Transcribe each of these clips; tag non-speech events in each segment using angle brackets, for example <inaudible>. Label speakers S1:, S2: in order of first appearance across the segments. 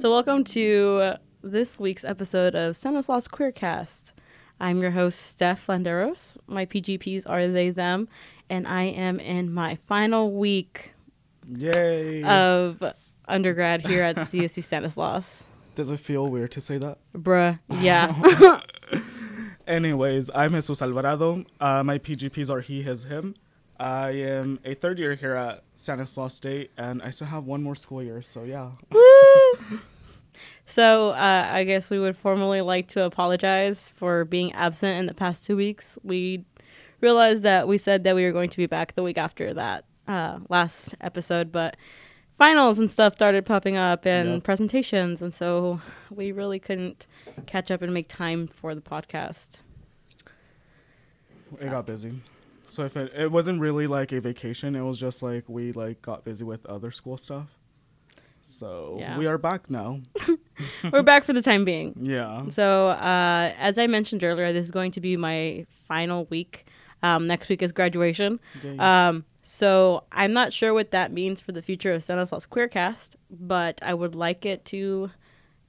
S1: So, welcome to this week's episode of Stanislaus Queercast. I'm your host, Steph Landeros. My PGPs are they, them, and I am in my final week
S2: Yay.
S1: of undergrad here at CSU <laughs> Stanislaus.
S2: Does it feel weird to say that?
S1: Bruh, yeah. <laughs>
S2: Anyways, I'm Jesus Alvarado. Uh, my PGPs are he, his, him. I am a third year here at Stanislaus State, and I still have one more school year, so yeah. <laughs>
S1: So, uh, I guess we would formally like to apologize for being absent in the past two weeks. We realized that we said that we were going to be back the week after that uh, last episode, but finals and stuff started popping up and
S2: Yep.
S1: presentations, and so we really couldn't catch up and make time for the podcast.
S2: It got busy. So if it, it wasn't really like a vacation, it was just like we like got busy with other school stuff. So
S1: Yeah.
S2: we are back now. <laughs>
S1: we're back for the time being.
S2: Yeah.
S1: So, uh, as I mentioned earlier, this is going to be my final week. Um, next week is graduation. Um, so I'm not sure what that means for the future of Stanislaus Queercast, but I would like it to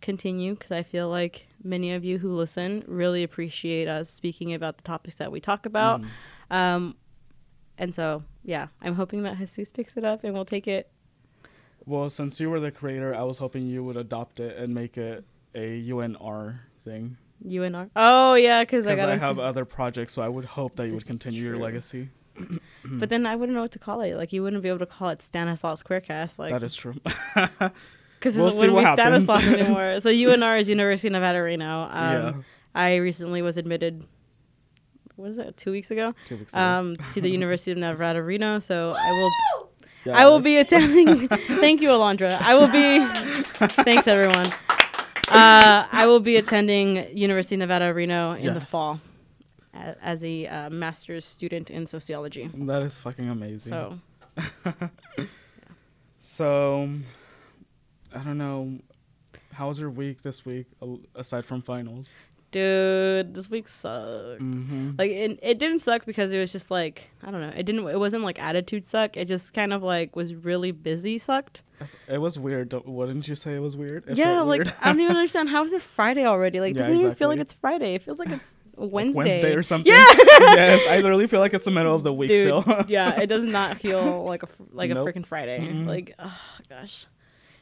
S1: continue because I feel like many of you who listen really appreciate us speaking about the topics that we talk about.
S2: Mm.
S1: Um, and so, yeah, I'm hoping that Jesus picks it up and we'll take it.
S2: Well, since you were the creator, I was hoping you would adopt it and make it a UNR thing.
S1: UNR. Oh yeah, because I got.
S2: I
S1: into-
S2: have other projects, so I would hope that you would continue your legacy. <clears throat> <clears throat>
S1: but then I wouldn't know what to call it. Like you wouldn't be able to call it Stanislaus Queercast. Like
S2: that is true. <laughs>
S1: because
S2: We'll
S1: it wouldn't be
S2: happens.
S1: Stanislaus <laughs> anymore. So UNR is University of Nevada Reno. Um,
S2: yeah.
S1: I recently was admitted. What is it? Two weeks ago,
S2: Two weeks ago.
S1: um, to the <laughs> University of Nevada Reno. So I will, I will be attending. <laughs> thank you, Alondra. I will be. <laughs> thanks, everyone. Uh, I will be attending University of Nevada Reno in the fall, a- as a uh, master's student in sociology.
S2: That is fucking amazing.
S1: So <laughs>
S2: So, I don't know. How was your week this week, aside from finals?
S1: Dude, this week sucked.
S2: Mm-hmm.
S1: Like it, it didn't suck because it was just like I don't know. It didn't. It wasn't like attitude suck. It just kind of like was really busy sucked.
S2: It was weird. Don't- Wouldn't you say it was weird? It
S1: yeah, like
S2: weird.
S1: I don't even <laughs> understand how is it Friday already. Like it
S2: Yeah,
S1: doesn't even feel like it's Friday. It feels like it's <laughs>
S2: Like
S1: Wednesday.
S2: Wednesday or something.
S1: Yeah. <laughs>
S2: yes, I literally feel like it's the middle of the week
S1: Dude,
S2: still.
S1: yeah, it does not feel like a like
S2: Nope.
S1: a freaking Friday.
S2: Mm-mm.
S1: Like oh gosh.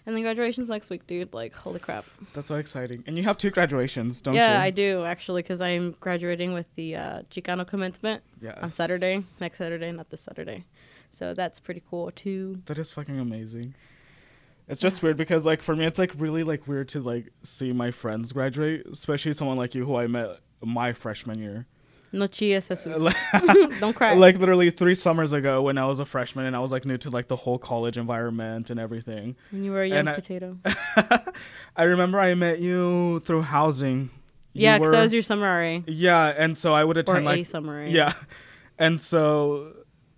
S1: And then graduation's next week, dude. Like holy crap.
S2: That's so exciting. And you have two graduations, don't you? yeah.
S1: I do actually because I'm graduating with the uh, Chicano commencement on Saturday, next Saturday, not this Saturday. So that's pretty cool too.
S2: That is fucking amazing. It's just weird because like for me it's like really like weird to like see my friends graduate, especially someone like you who I met my freshman year.
S1: No chillas, Jesus. <laughs> Don't cry.
S2: Like literally 3 summers ago when I was a freshman and I was like new to like the whole college environment and everything.
S1: when you were a young
S2: and I-
S1: potato. <laughs>
S2: I remember I met you through housing. You
S1: yeah, because that
S2: were-
S1: was your summer RA.
S2: Yeah, and so I would
S1: Or
S2: attend
S1: a
S2: like
S1: summer RA.
S2: Yeah. And so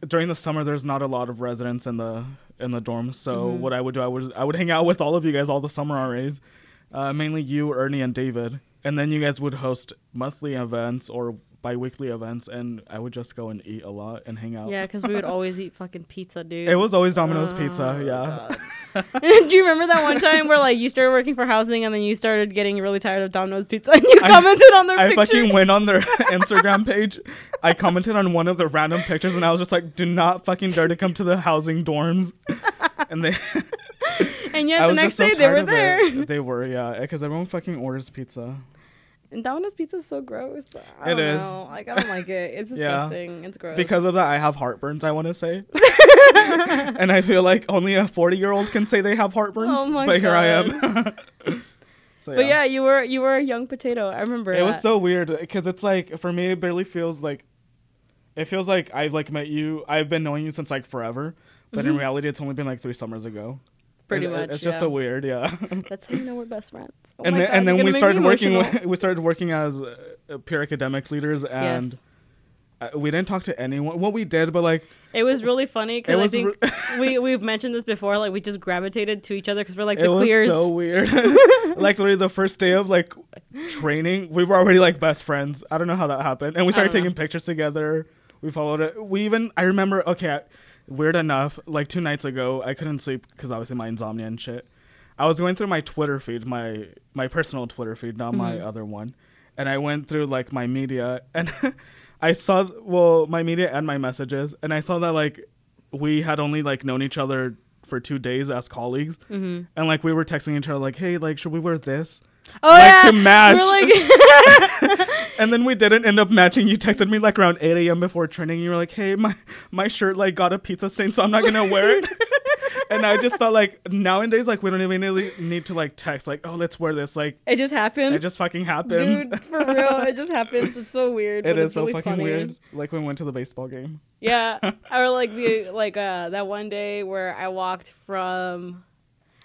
S2: during the summer there's not a lot of residents in the in the dorms. So
S1: Mhm.
S2: what I would do I would I would hang out with all of you guys, all the summer RAs. Uh, mainly you, Ernie and David. And then you guys would host monthly events or bi-weekly events and I would just go and eat a lot and hang out.
S1: Yeah, because we would <laughs> always eat fucking pizza, dude.
S2: It was always Domino's
S1: Oh,
S2: pizza, yeah. <laughs> <laughs>
S1: Do you remember that one time where like you started working for housing and then you started getting really tired of Domino's pizza and you
S2: I-
S1: commented on their
S2: I
S1: picture?
S2: fucking went on their Instagram page. I commented on one of the random pictures and I was just like, do not fucking dare to come to the housing dorms. And they
S1: and yet
S2: I
S1: the next
S2: just so
S1: day they were there.
S2: it. They were, yeah, because everyone fucking orders pizza.
S1: And Domino's pizza is so gross. I
S2: It
S1: don't
S2: is.
S1: know. Like I don't like it. It's <laughs>
S2: Yeah.
S1: disgusting. It's gross.
S2: Because of that, I have heartburns. I want to say, <laughs> and I feel like only a forty-year-old can say they have heartburns.
S1: Oh my
S2: but here I am. <laughs> so,
S1: But yeah, you were you were a young potato. I remember.
S2: it was so weird because it's like for me, it barely feels like. It feels like I've like met you. I've been knowing you since like forever, but in mm-hmm. reality, it's only been like three summers ago.
S1: Pretty
S2: It-
S1: much.
S2: It's just
S1: yeah.
S2: so weird, yeah. <laughs>
S1: That's how you know we're best friends. Oh
S2: and then
S1: God,
S2: and then we started working. With, we started working as uh, peer academic leaders, and
S1: Yes.
S2: uh, we didn't talk to anyone. Well, we did, but like
S1: It was really funny because I think <laughs> we we've mentioned this before. Like we just gravitated to each other because we're like
S2: it
S1: the
S2: was so weird. <laughs> like literally the first day of like training, we were already like best friends. I don't know how that happened, and we started
S1: I
S2: taking pictures together. We followed it. We even I remember. Okay, weird enough. Like two nights ago, I couldn't sleep because obviously my insomnia and shit. I was going through my Twitter feed, my my personal Twitter feed, not my
S1: Mhm.
S2: other one, and I went through like my media, <laughs> and I saw well my media and my messages, and I saw that like we had only like known each other for two days as colleagues,
S1: Mm-hmm.
S2: and like we were texting each other like, hey, like should we wear this?
S1: Oh
S2: Like,
S1: yeah,
S2: to match.
S1: Like, <laughs> <laughs>
S2: And then we didn't end up matching. You texted me like around 8 a.m. before training. You were like, hey, my my shirt like got a pizza stain, so I'm not gonna wear it. <laughs> and I just thought like nowadays like we don't even really need to like text like, oh, let's wear this. Like
S1: it just happens.
S2: it just fucking happens.
S1: Dude, for real, it just happens. It's so weird. <laughs>
S2: it
S1: it's
S2: so
S1: really
S2: fucking
S1: funny.
S2: weird. Like when we went to the baseball game.
S1: Yeah, <laughs> or like the like uh that one day where I walked from.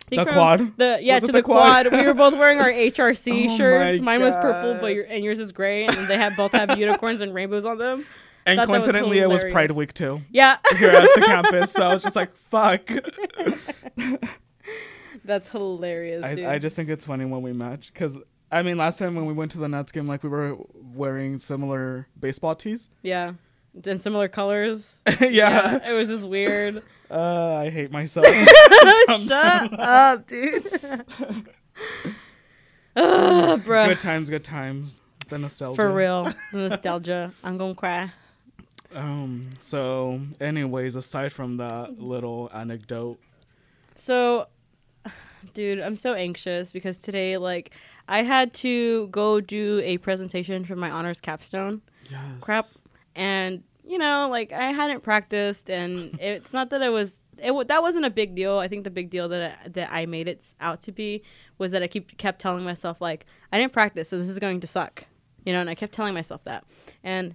S2: The quad?
S1: The yeah
S2: Was
S1: to
S2: the
S1: the quad.
S2: quad?
S1: we were both wearing our <laughs> HRC
S2: Oh
S1: shirts. Mine was purple, but your, and yours is gray, and they had both have unicorns and rainbows on them.
S2: And
S1: Thought that was
S2: coincidentally, it was Pride. Week too
S1: Yeah,
S2: here at the campus. So I was just like, fuck. <laughs>
S1: that's hilarious, dude.
S2: I, I just think it's funny when we match because I mean last time when we went to the Nuts game like we were wearing similar baseball tees.
S1: yeah, in similar colors. <laughs>
S2: yeah.
S1: it was just weird.
S2: Uh, I hate myself. <laughs>
S1: Shut up, dude. Ugh, bruh.
S2: good times, good times. The nostalgia.
S1: For real, the nostalgia. I'm gonna cry.
S2: Um. So, anyways, aside from that little anecdote,
S1: So, <sighs> dude, I'm so anxious because today, like, I had to go do a presentation for my honors capstone
S2: yes.
S1: crap, and you know, like, I hadn't practiced, and <laughs> it's not that I was. It wa- that wasn't a big deal. I think the big deal that I, that I made it out to be was that I keep kept telling myself like I didn't practice, so this is going to suck, you know. And I kept telling myself that, and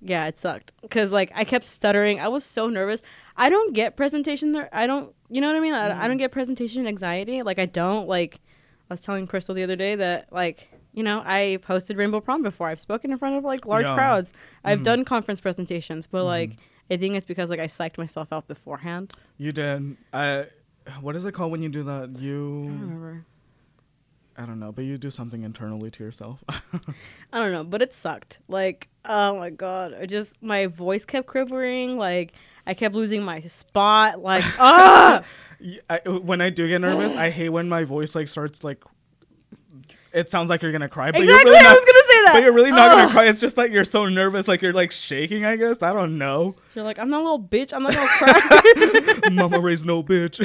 S1: yeah, it sucked because like I kept stuttering. I was so nervous. I don't get presentation. ner- I don't. You know what I mean? I, I don't get presentation anxiety. Like I don't like. I was telling Crystal the other day that like you know I've hosted Rainbow Prom before. I've spoken in front of like large
S2: Yeah.
S1: crowds. I've
S2: Mhm.
S1: done conference presentations, but like I think it's because like I psyched myself out beforehand.
S2: You did. I. What is it called when you do that?
S1: I don't
S2: You.
S1: remember.
S2: I don't know, but you do something internally to yourself. <laughs>
S1: I don't know, but it sucked. Like, oh my god, I just my voice kept quivering. Like, I kept losing my spot. Like, <laughs> ah, <laughs>
S2: I, when I do get nervous, I hate when my voice like starts like. It sounds like you're gonna cry, but
S1: exactly.
S2: you're really
S1: I
S2: not.
S1: was gonna say that.
S2: But you're really not gonna cry. It's just like you're so nervous, like you're like shaking. I guess I don't know.
S1: You're like, I'm not a little bitch. I'm not gonna <laughs> cry.
S2: Mama raised no bitch.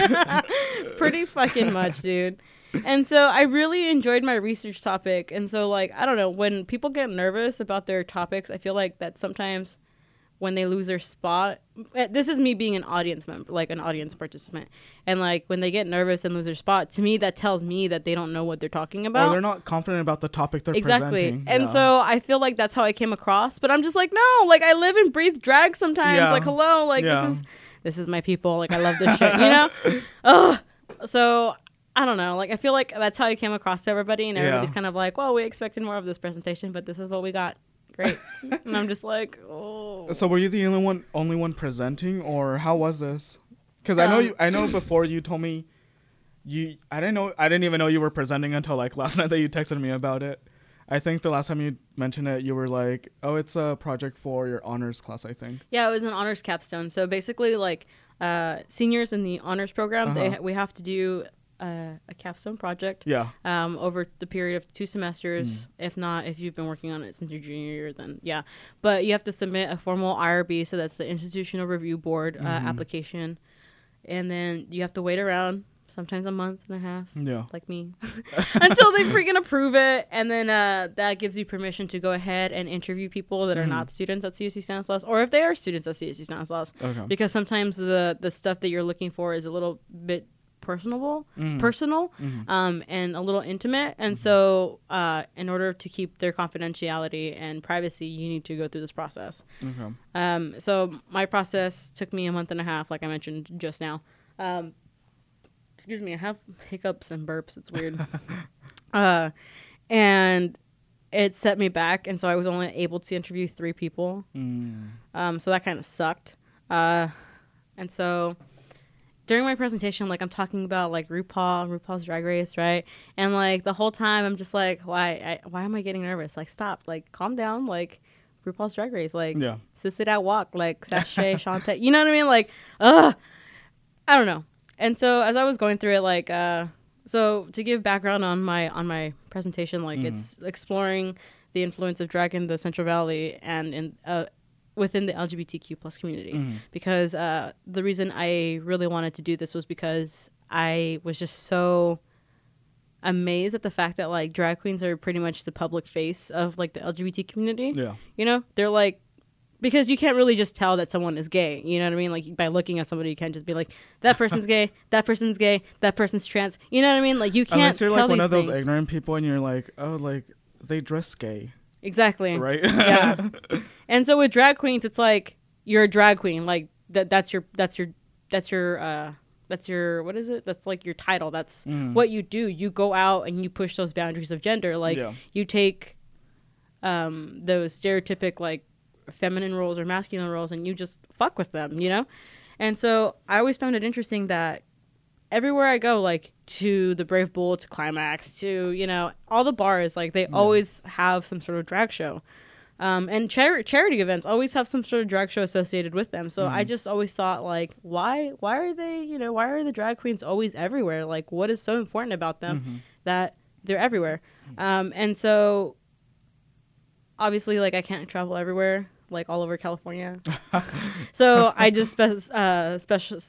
S1: Pretty fucking much, dude. And so I really enjoyed my research topic. And so, like, I don't know, when people get nervous about their topics, I feel like that sometimes when they lose their spot, eh, this is me being an audience member, like an audience participant. And like when they get nervous and lose their spot, to me, that tells me that they don't know what they're talking
S2: or
S1: about.
S2: they're not confident about the topic they're
S1: exactly.
S2: presenting.
S1: And
S2: Yeah.
S1: so I feel like that's how I came across. But I'm just like, no, like I live and breathe drag sometimes.
S2: Yeah.
S1: Like, hello, like
S2: Yeah.
S1: this is this is my people. Like I love this shit, you know? <laughs> Ugh. So I don't know. Like I feel like that's how you came across to everybody, and
S2: Yeah.
S1: everybody's kind of like, "Well, we expected more of this presentation, but this is what we got. Great." <laughs> and I'm just like, "Oh."
S2: So were you the only one, only one presenting, or how was this? Because I know
S1: Um,
S2: you, I know <clears throat> before you told me, you, I didn't know, I didn't even know you were presenting until like last <laughs> night that you texted me about it. I think the last time you mentioned it, you were like, "Oh, it's a project for your honors class." I think.
S1: Yeah, it was an honors capstone. So basically, like uh, seniors in the honors program, they
S2: Uh-huh.
S1: we have to do a capstone project
S2: Yeah.
S1: um, over the period of two semesters.
S2: Mm.
S1: If not, if you've been working on it since your junior year, then yeah. But you have to submit a formal IRB, so that's the Institutional Review Board uh,
S2: Mhm.
S1: application, and then you have to wait around sometimes a month and a half.
S2: Yeah.
S1: Like me, <laughs> <laughs> until they freaking approve it, and then uh, that gives you permission to go ahead and interview people that are
S2: Mhm.
S1: not students at CSU Stanislaus, or if they are students at CSU Stanislaus,
S2: Okay.
S1: because sometimes the the stuff that you're looking for is a little bit personable,
S2: Mhm.
S1: personal,
S2: Mhm.
S1: um, and a little intimate. And so, uh, in order to keep their confidentiality and privacy, you need to go through this process.
S2: Okay.
S1: Um, so my process took me a month and a half, like I mentioned just now. Um, excuse me, I have hiccups and burps. It's weird. <laughs> uh, and it set me back, and so I was only able to interview three people.
S2: Mm.
S1: Um, so that kind of sucked. Uh, and so during my presentation, like I'm talking about like RuPaul, RuPaul's Drag Race, right? And like the whole time, I'm just like, why? I, why am I getting nervous? Like, stop. Like, calm down. Like, RuPaul's Drag Race. Like,
S2: Yeah.
S1: Sissy That Walk. Like, Sashay, <laughs> Shantay. You know what I mean? Like, ugh. I don't know. And so as I was going through it, like, uh, so to give background on my on my presentation, like
S2: Mhm.
S1: it's exploring the influence of drag in the Central Valley and in uh, within the LGBTQ plus community.
S2: Mhm.
S1: Because uh, the reason I really wanted to do this was because I was just so amazed at the fact that like drag queens are pretty much the public face of like the LGBT community.
S2: Yeah.
S1: You know, they're like because you can't really just tell that someone is gay. You know what I mean? Like by looking at somebody, you can't just be like that person's gay, <laughs> that person's gay, that person's trans. You know what I mean? Like you can't
S2: Unless you're
S1: tell
S2: like one of those
S1: things.
S2: ignorant people and you're like, oh, like they dress gay,
S1: exactly.
S2: right?
S1: Yeah. <laughs> And so with drag queens, it's like you're a drag queen. Like that. That's your. That's your. That's your. uh That's your. What is it? That's like your title. That's
S2: Mhm.
S1: what you do. You go out and you push those boundaries of gender. Like
S2: Yeah.
S1: you take um those stereotypic like feminine roles or masculine roles and you just fuck with them. You know. And so I always found it interesting that everywhere I go, like to the Brave Bull, to Climax, to you know all the bars, like they always have some sort of drag show. Um, and char- charity events always have some sort of drag show associated with them. So I just always thought, like, why, why are they, you know, why are the drag queens always everywhere? Like, what is so important about them that they're everywhere? Um, and so, obviously, like, I can't travel everywhere, like all over California. <laughs> so I just spe- uh, special.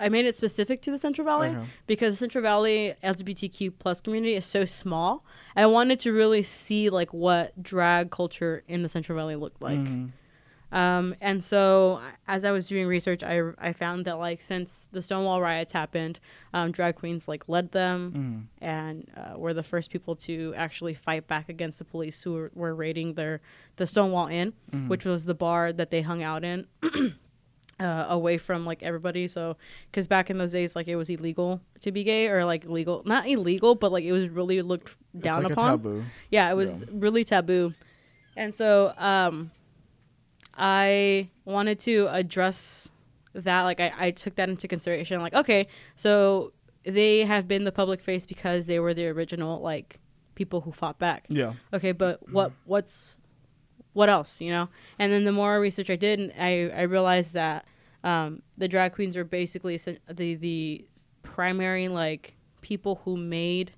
S1: I made it specific to the Central Valley
S2: Okay.
S1: because the Central Valley LGBTQ plus community is so small. I wanted to really see like what drag culture in the Central Valley looked like.
S2: Mhm.
S1: Um, and so as I was doing research, I, I found that like since the Stonewall riots happened, um, drag queens like led them
S2: Mhm.
S1: and uh, were the first people to actually fight back against the police who were, were raiding their the Stonewall Inn,
S2: Mhm.
S1: which was the bar that they hung out in. <clears throat> Uh, away from like everybody. So because back in those days like it was illegal to be gay or like illegal not illegal but like it was really looked down
S2: like
S1: upon. yeah it was
S2: Yeah.
S1: really taboo. And so um i wanted to address that like I, I took that into consideration like okay so they have been the public face because they were the original like people who fought back.
S2: Yeah.
S1: okay but <clears throat> what what's what else you know? And then the more research i did i i realized that um the drag queens were basically the the primary like people who made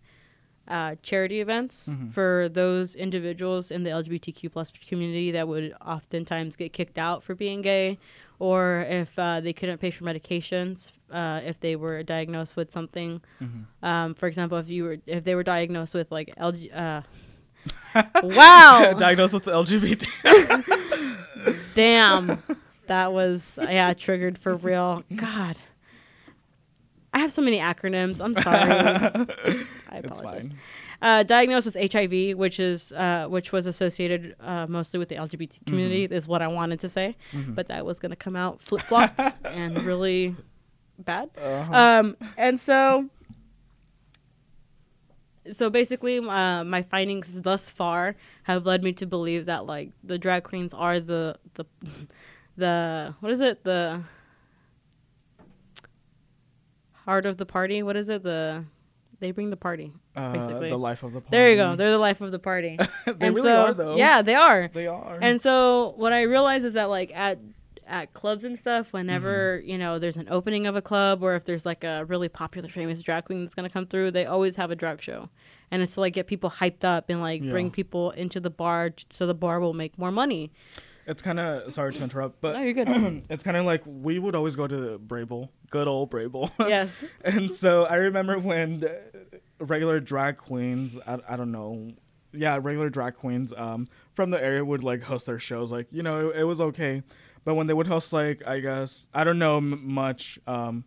S1: uh, charity events
S2: Mhm.
S1: for those individuals in the LGBTQ plus community that would oftentimes get kicked out for being gay, or if uh, they couldn't pay for medications, uh, if they were diagnosed with something.
S2: Mhm.
S1: Um, for example, if you were if they were diagnosed with like LG. Uh, <laughs> wow! <laughs>
S2: Diagnosed with LGBT. <laughs>
S1: Damn, that was yeah <laughs> triggered for real. God, I have so many acronyms. I'm <laughs> sorry. I apologize. Uh, diagnosed with HIV, which is uh, which was associated uh, mostly with the LGBT community, is what I wanted to say,
S2: Mhm.
S1: but that was going to come out flip flopped <laughs> and really bad.
S2: Uh-huh.
S1: Um, and so, so basically, uh, my findings thus far have led me to believe that like the drag queens are the the the what is it the heart of the party? What is it the they bring the party.
S2: Uh,
S1: basically.
S2: the life of the party.
S1: There you go. They're the life of the party. <laughs>
S2: they
S1: and
S2: really
S1: so,
S2: are though.
S1: Yeah, they are.
S2: They are.
S1: And so what I realize is that like at at clubs and stuff, whenever
S2: Mm-hmm.
S1: you know there's an opening of a club or if there's like a really popular famous drag queen that's gonna come through, they always have a drag show, and it's to like get people hyped up and like bring people into the bar so the bar will make more money.
S2: It's kind of sorry to interrupt, but
S1: no, you're good. <clears throat>
S2: it's kind of like we would always go to Brave Bull, good old Brave Bull. <laughs>
S1: yes.
S2: and so I remember when regular drag queens, I, I don't know, yeah, regular drag queens um, from the area would like host their shows. Like, you know, it, it was okay. But when they would host, like, I guess, I don't know m- much, um,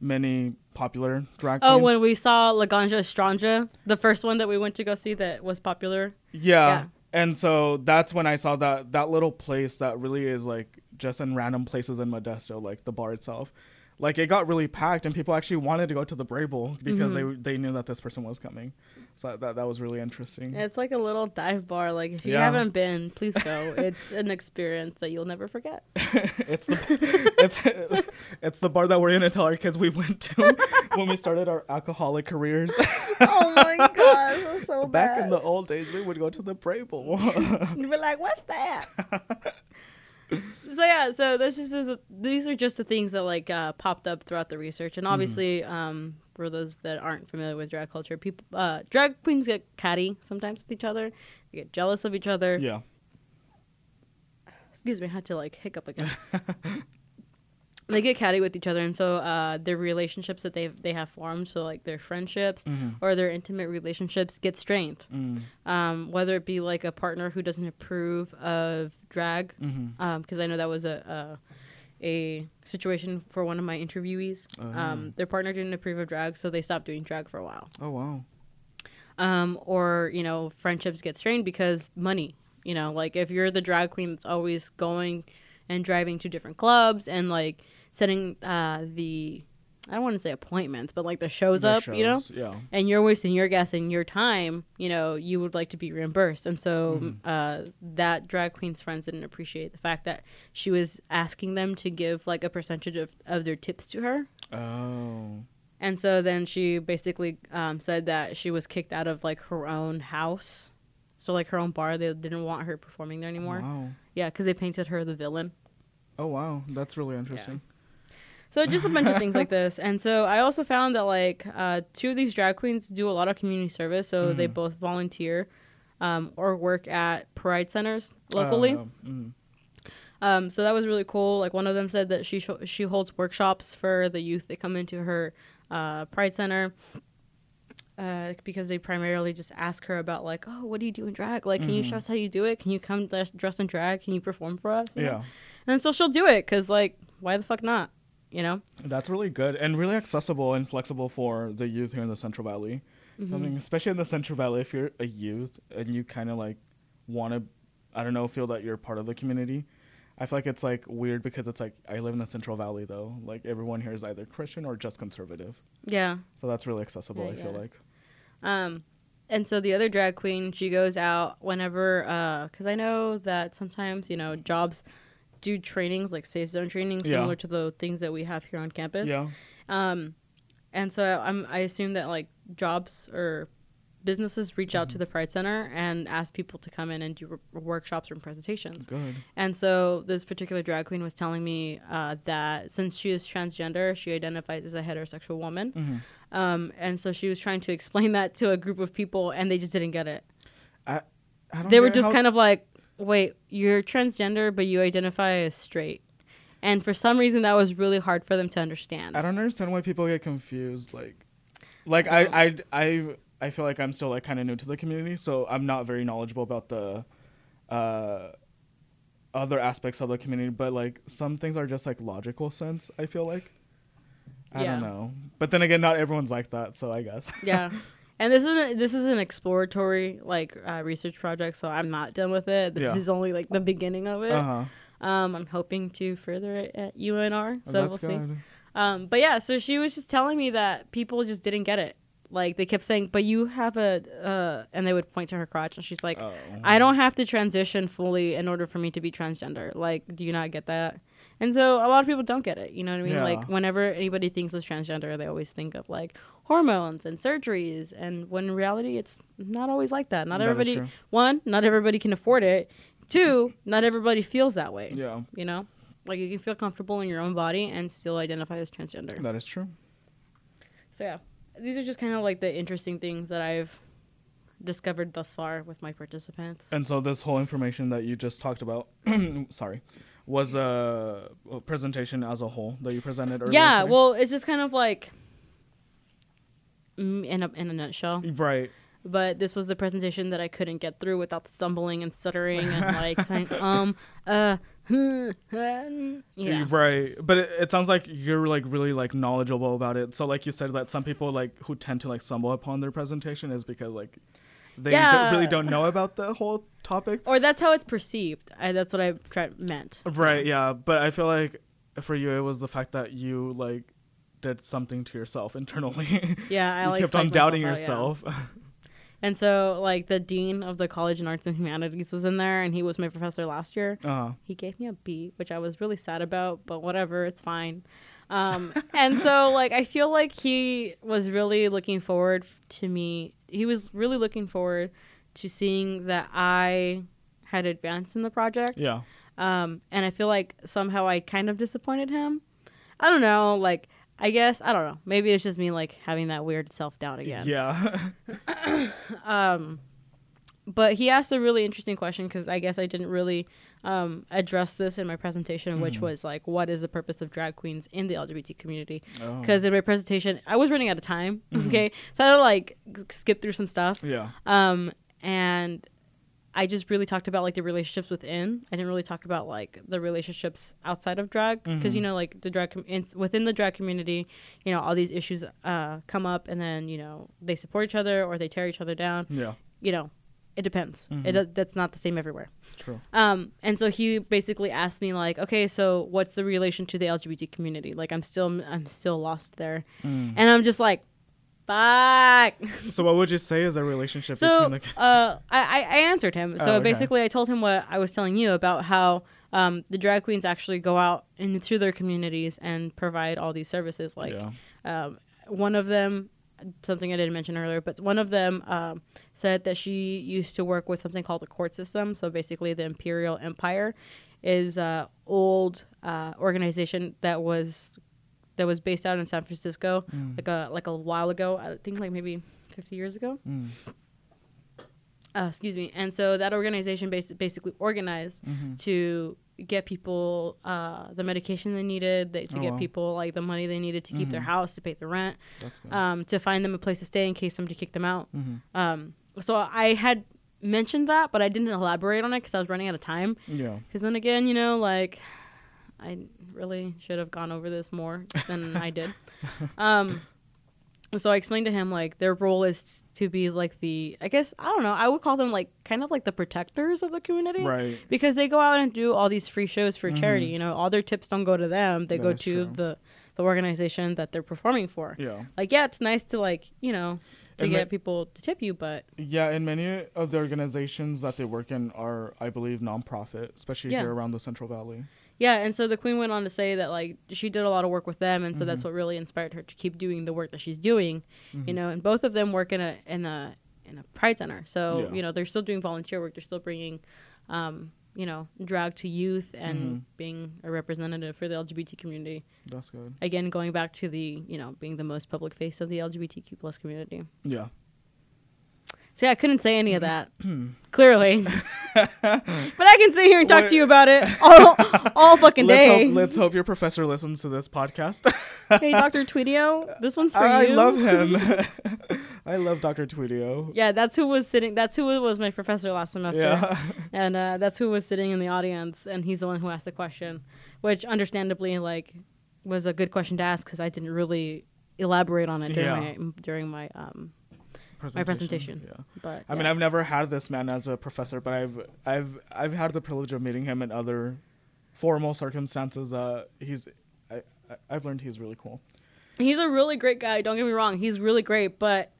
S2: many popular drag
S1: Oh,
S2: queens.
S1: when we saw Laganja Estranja, the first one that we went to go see that was popular.
S2: Yeah.
S1: Yeah.
S2: And so that's when I saw that that little place that really is like just in random places in Modesto, like the bar itself. Like it got really packed and people actually wanted to go to the Brave Bull because
S1: Mm-hmm.
S2: they they knew that this person was coming. So that that was really interesting.
S1: It's like a little dive bar. Like if you
S2: Yeah.
S1: haven't been, please go. it's an experience that you'll never forget. <laughs>
S2: it's the it's it's the bar that we're gonna tell our kids we went to <laughs> when we started our alcoholic careers.
S1: oh my gosh, that's so
S2: Back in the old days, we would go to the Brave Bull.
S1: You'd <laughs> be like, "What's that?" <laughs> so yeah, so that's just the, these are just the things that like uh, popped up throughout the research, and obviously, um, for those that aren't familiar with drag culture, people, uh, drag queens get catty sometimes with each other. They get jealous of each other.
S2: Yeah.
S1: Excuse me, I had to like hiccup again. <laughs> they get catty with each other, and so uh, their relationships that they they have formed, so like their friendships
S2: Mhm.
S1: or their intimate relationships, get strained.
S2: Mm.
S1: Um, whether it be like a partner who doesn't approve of drag, because I know that was a, a a situation for one of my interviewees.
S2: Oh.
S1: Um, their partner didn't approve of drag, so they stopped doing drag for a while.
S2: Oh wow.
S1: Um, or you know, friendships get strained because money. You know, like if you're the drag queen that's always going and driving to different clubs and like setting uh, the I don't want to say appointments, but like the shows
S2: The
S1: up, you know,
S2: Yeah.
S1: and you're wasting your gas and your time, you know, you would like to be reimbursed. And so
S2: Mhm.
S1: uh, that drag queen's friends didn't appreciate the fact that she was asking them to give like a percentage of, of their tips to her.
S2: Oh.
S1: And so then she basically um, said that she was kicked out of like her own house. So like her own bar, they didn't want her performing there anymore.
S2: Wow.
S1: Yeah, because they painted her the villain.
S2: Oh wow. That's really interesting.
S1: So just a bunch of things like this. And so I also found that like uh, two of these drag queens do a lot of community service. So they
S2: Mhm.
S1: both volunteer um, or work at pride centers locally.
S2: Uh, mm.
S1: Um, so that was really cool. Like one of them said that she sh- she holds workshops for the youth that come into her uh, pride center. Uh, because they primarily just ask her about like, oh, what do you do in drag? Like, can you
S2: Mhm.
S1: show us how you do it? Can you come dress- in drag? Can you perform for us? You know?
S2: Yeah.
S1: And so she'll do it because like, why the fuck not? You know?
S2: That's really good and really accessible and flexible for the youth here in the Central Valley.
S1: Mm-hmm.
S2: I mean, especially in the Central Valley, if you're a youth and you kind of like want to, I don't know, feel that you're part of the community. I feel like it's like weird because it's like I live in the Central Valley though. Like everyone here is either Christian or just conservative,
S1: Yeah.
S2: so that's really accessible.
S1: Yeah,
S2: I feel
S1: yeah.
S2: like.
S1: Um, and so the other drag queen, she goes out whenever, because I know that sometimes you know jobs do trainings like safe zone training,
S2: Yeah.
S1: similar to the things that we have here on campus.
S2: Yeah.
S1: Um, and so I'm I assume that like jobs or businesses reach out to the Pride Center and ask people to come in and do r- workshops and presentations.
S2: Good.
S1: And so this particular drag queen was telling me uh, that since she is transgender, she identifies as a heterosexual woman.
S2: hmm
S1: Um, and so she was trying to explain <laughs> that to a group of people, and they just didn't get it.
S2: I, I don't
S1: They were just
S2: how-
S1: kind of like, "Wait, you're transgender, but you identify as straight." And for some reason, that was really hard for them to understand.
S2: I don't understand why people get confused. Like, like I, I, I, I feel like I'm still like kind of new to the community, so I'm not very knowledgeable about the, uh, other aspects of the community. But like some things are just like logical sense. I feel like. I
S1: Yeah.
S2: don't know, but then again, not everyone's like that. So I guess.
S1: yeah. <laughs> And this is an, this is an exploratory like uh, research project, so I'm not done with it. This
S2: Yeah.
S1: is only like the beginning of it.
S2: Uh huh.
S1: Um, I'm hoping to further it at UNR, so we'll
S2: That's
S1: see.
S2: good.
S1: Um, but yeah, so she was just telling me that people just didn't get it. Like they kept saying, "But you have a," uh, and they would point to her crotch, and she's like,
S2: Oh.
S1: "I don't have to transition fully in order for me to be transgender." Like, do you not get that? And so a lot of people don't get it. You know what I mean?
S2: Yeah.
S1: Like whenever anybody thinks of transgender, they always think of like hormones and surgeries, and when in reality, it's not always like that. Not
S2: That
S1: everybody. One, not everybody can afford it. Two, not everybody feels that way.
S2: Yeah,
S1: You know, like you can feel comfortable in your own body and still identify as transgender.
S2: that is true.
S1: So yeah, these are just kind of like the interesting things that I've discovered thus far with my participants.
S2: And so this whole information that you just talked about, <clears throat> sorry, was a, presentation as a whole that you presented earlier.
S1: yeah,
S2: today?
S1: well, it's just kind of like mm, in a in a nutshell.
S2: right.
S1: But this was the presentation that I couldn't get through without stumbling and stuttering and like <laughs> saying um uh <laughs> yeah.
S2: Right. But it, it sounds like you're like really like knowledgeable about it. So like you said that some people like who tend to like stumble upon their presentation is because like they
S1: Yeah.
S2: don't, really don't know about the whole topic.
S1: Or that's how it's perceived. I, that's what I meant.
S2: Right, yeah, but I feel like for you it was the fact that you like did something to yourself <laughs> internally.
S1: Yeah, I
S2: you
S1: like
S2: kept on doubting
S1: out, yeah.
S2: yourself. <laughs>
S1: And so, like, the dean of the College in Arts and Humanities was in there, and he was my professor last year.
S2: uh
S1: He gave me a B, which I was really sad about, but whatever, it's fine. Um, and so, like, I feel like he was really looking forward to me. He was really looking forward to seeing that I had advanced in the project.
S2: Yeah.
S1: Um, and I feel like somehow I kind of disappointed him. I don't know, like I guess I don't know. Maybe it's just me like having that weird self doubt again.
S2: Yeah. <coughs>
S1: Um, but he asked a really interesting question because I guess I didn't really um, address this in my presentation, which
S2: Mhm.
S1: was like, what is the purpose of drag queens in the LGBT community?
S2: Oh.
S1: Because in my presentation, I was running out of time.
S2: Mhm.
S1: Okay, so I had to like g- skip through some stuff.
S2: yeah.
S1: Um, and I just really talked about like the relationships within. I didn't really talk about like the relationships outside of drag because you
S2: Mhm.
S1: know like the drag com- in, within the drag community, you know all these issues uh, come up and then you know they support each other or they tear each other down.
S2: Yeah.
S1: You know, it depends.
S2: Mhm.
S1: It uh, that's not the same everywhere.
S2: True.
S1: Um, and so he basically asked me like, okay, so what's the relation to the LGBT community? Like I'm still I'm still lost there,
S2: Mm.
S1: and I'm just like, fuck.
S2: So what would you say is a relationship
S1: So
S2: between the
S1: uh, I, I I answered him. So
S2: Oh, okay.
S1: basically, I told him what I was telling you about how um, the drag queens actually go out into their communities and provide all these services. Like
S2: yeah.
S1: um, one of them, something I didn't mention earlier, but one of them um, said that she used to work with something called the court system. So basically, the Imperial Empire is an old uh, organization that was that was based out in San Francisco,
S2: Mm.
S1: like a like a while ago. I think like maybe fifty years ago
S2: Mm.
S1: Uh, excuse me. And so that organization bas- basically organized
S2: Mhm.
S1: to get people uh, the medication they needed, they, to
S2: Oh,
S1: get
S2: wow.
S1: people like the money they needed to keep their
S2: Mhm.
S1: house, to pay the rent, um, to find them a place to stay in case somebody kicked them out.
S2: Mhm.
S1: Um, so I had mentioned that, but I didn't elaborate on it because I was running out of time.
S2: Yeah.
S1: Because then again, you know, like I really should have gone over this more than I did. <laughs> Um, so I explained to him like their role is to be like the I guess I don't know I would call them like kind of like the protectors of the community
S2: Right.
S1: because they go out and do all these free shows for charity.
S2: Mhm.
S1: You know, all their tips don't go to them; they
S2: That
S1: go to
S2: true.
S1: the the organization that they're performing for.
S2: Yeah.
S1: Like, yeah, it's nice to like you know to
S2: And
S1: get
S2: ma-
S1: people to tip you, but
S2: Yeah, and many of the organizations that they work in are, I believe, nonprofit, especially
S1: Yeah.
S2: here around the Central Valley.
S1: Yeah, and so the queen went on to say that like she did a lot of work with them, and so that's
S2: Mhm.
S1: what really inspired her to keep doing the work that she's doing. You
S2: Mhm.
S1: know, and both of them work in a in a in a pride center, so
S2: Yeah.
S1: you know they're still doing volunteer work. They're still bringing, um, you know, drag to youth and
S2: Mhm.
S1: being a representative for the LGBT community.
S2: That's good.
S1: Again, going back to the you know being the most public face of the LGBTQ plus community.
S2: Yeah.
S1: So yeah, I couldn't say any of that clearly, <laughs> but I can sit here and talk to you about it all all fucking
S2: let's
S1: day.
S2: hope, let's hope your professor listens to this podcast.
S1: hey, Dr. Tuedio, this one's for
S2: I
S1: you. <laughs>
S2: I love him. I love Dr. Tuedio.
S1: Yeah, that's who was sitting. That's who was my professor last semester,
S2: Yeah. <laughs>
S1: and uh, that's who was sitting in the audience, and he's the one who asked the question, which understandably, like, was a good question to ask because I didn't really elaborate on it during
S2: Yeah.
S1: my during my um. My presentation.
S2: Yeah.
S1: But
S2: I mean. I've never had this man as a professor, but I've I've I've had the privilege of meeting him in other formal circumstances. Uh, he's I, I've learned he's really cool.
S1: he's a really great guy. Don't get me wrong, he's really great, but.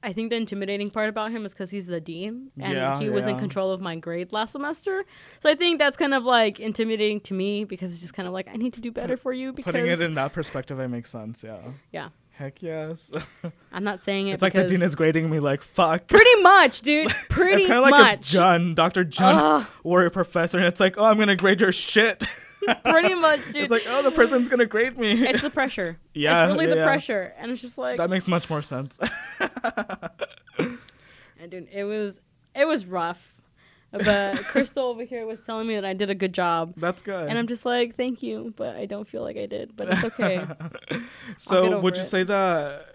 S1: I think the intimidating part about him is because he's the dean and
S2: Yeah,
S1: he was in control of my grade last semester. So I think that's kind of like intimidating to me because it's just kind of like I need to do better for you because
S2: Putting it in that perspective, it makes sense. Yeah.
S1: Yeah.
S2: Heck yes. <laughs>
S1: I'm not saying it
S2: it's like the dean is grading me like fuck.
S1: pretty much, dude. <laughs> Pretty
S2: it's kind of like
S1: much.
S2: if John, Dr. John,
S1: Ugh,
S2: were a professor, and it's like, oh, I'm gonna grade your shit. <laughs>
S1: pretty much, dude.
S2: it's like, oh, the person's gonna grade me.
S1: it's the pressure.
S2: Yeah,
S1: it's really
S2: yeah,
S1: the
S2: yeah.
S1: pressure, and it's just like,
S2: that makes much more sense.
S1: and dude, it was it was rough. But Crystal over here was telling me that I did a good job,
S2: That's good.
S1: and I'm just like, thank you, but I don't feel like I did. But it's okay. <laughs>
S2: So would you
S1: it.
S2: say that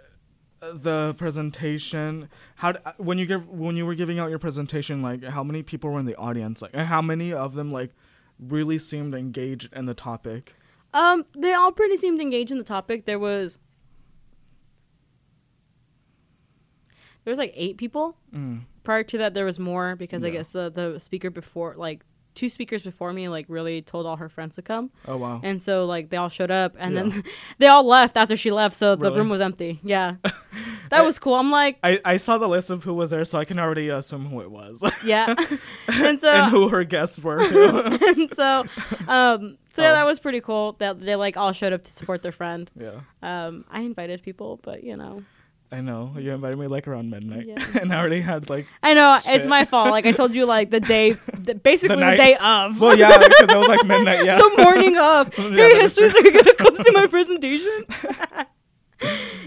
S2: the presentation how when you give when you were giving out your presentation like how many people were in the audience like and how many of them like really seemed engaged in the topic
S1: um, they all pretty seemed engaged in the topic. There was there was like eight people.
S2: mm.
S1: prior to that there was more because i guess the the speaker before like two speakers before me like really told all her friends to come.
S2: Oh wow.
S1: And so like they all showed up and
S2: Yeah.
S1: then <laughs> they all left after she left so the room was empty. Yeah. <laughs> That was cool. I'm like
S2: I, I saw the list of who was there so i can already assume who it was. <laughs>
S1: Yeah. And so
S2: and who her guests were
S1: and so um so yeah,
S2: Oh.
S1: that was pretty cool that they like all showed up to support their friend.
S2: Yeah.
S1: Um i invited people but you know
S2: I know you invited me like around midnight,
S1: Yeah. <laughs>
S2: and I already had like.
S1: I know
S2: Shit.
S1: it's my fault. Like I told you, like the day, <laughs> the, basically the,
S2: night-
S1: day of.
S2: Well, yeah, because it was like midnight. <laughs> Yeah.
S1: the morning of.
S2: Yeah,
S1: hey, Jesus, are you gonna come see my presentation?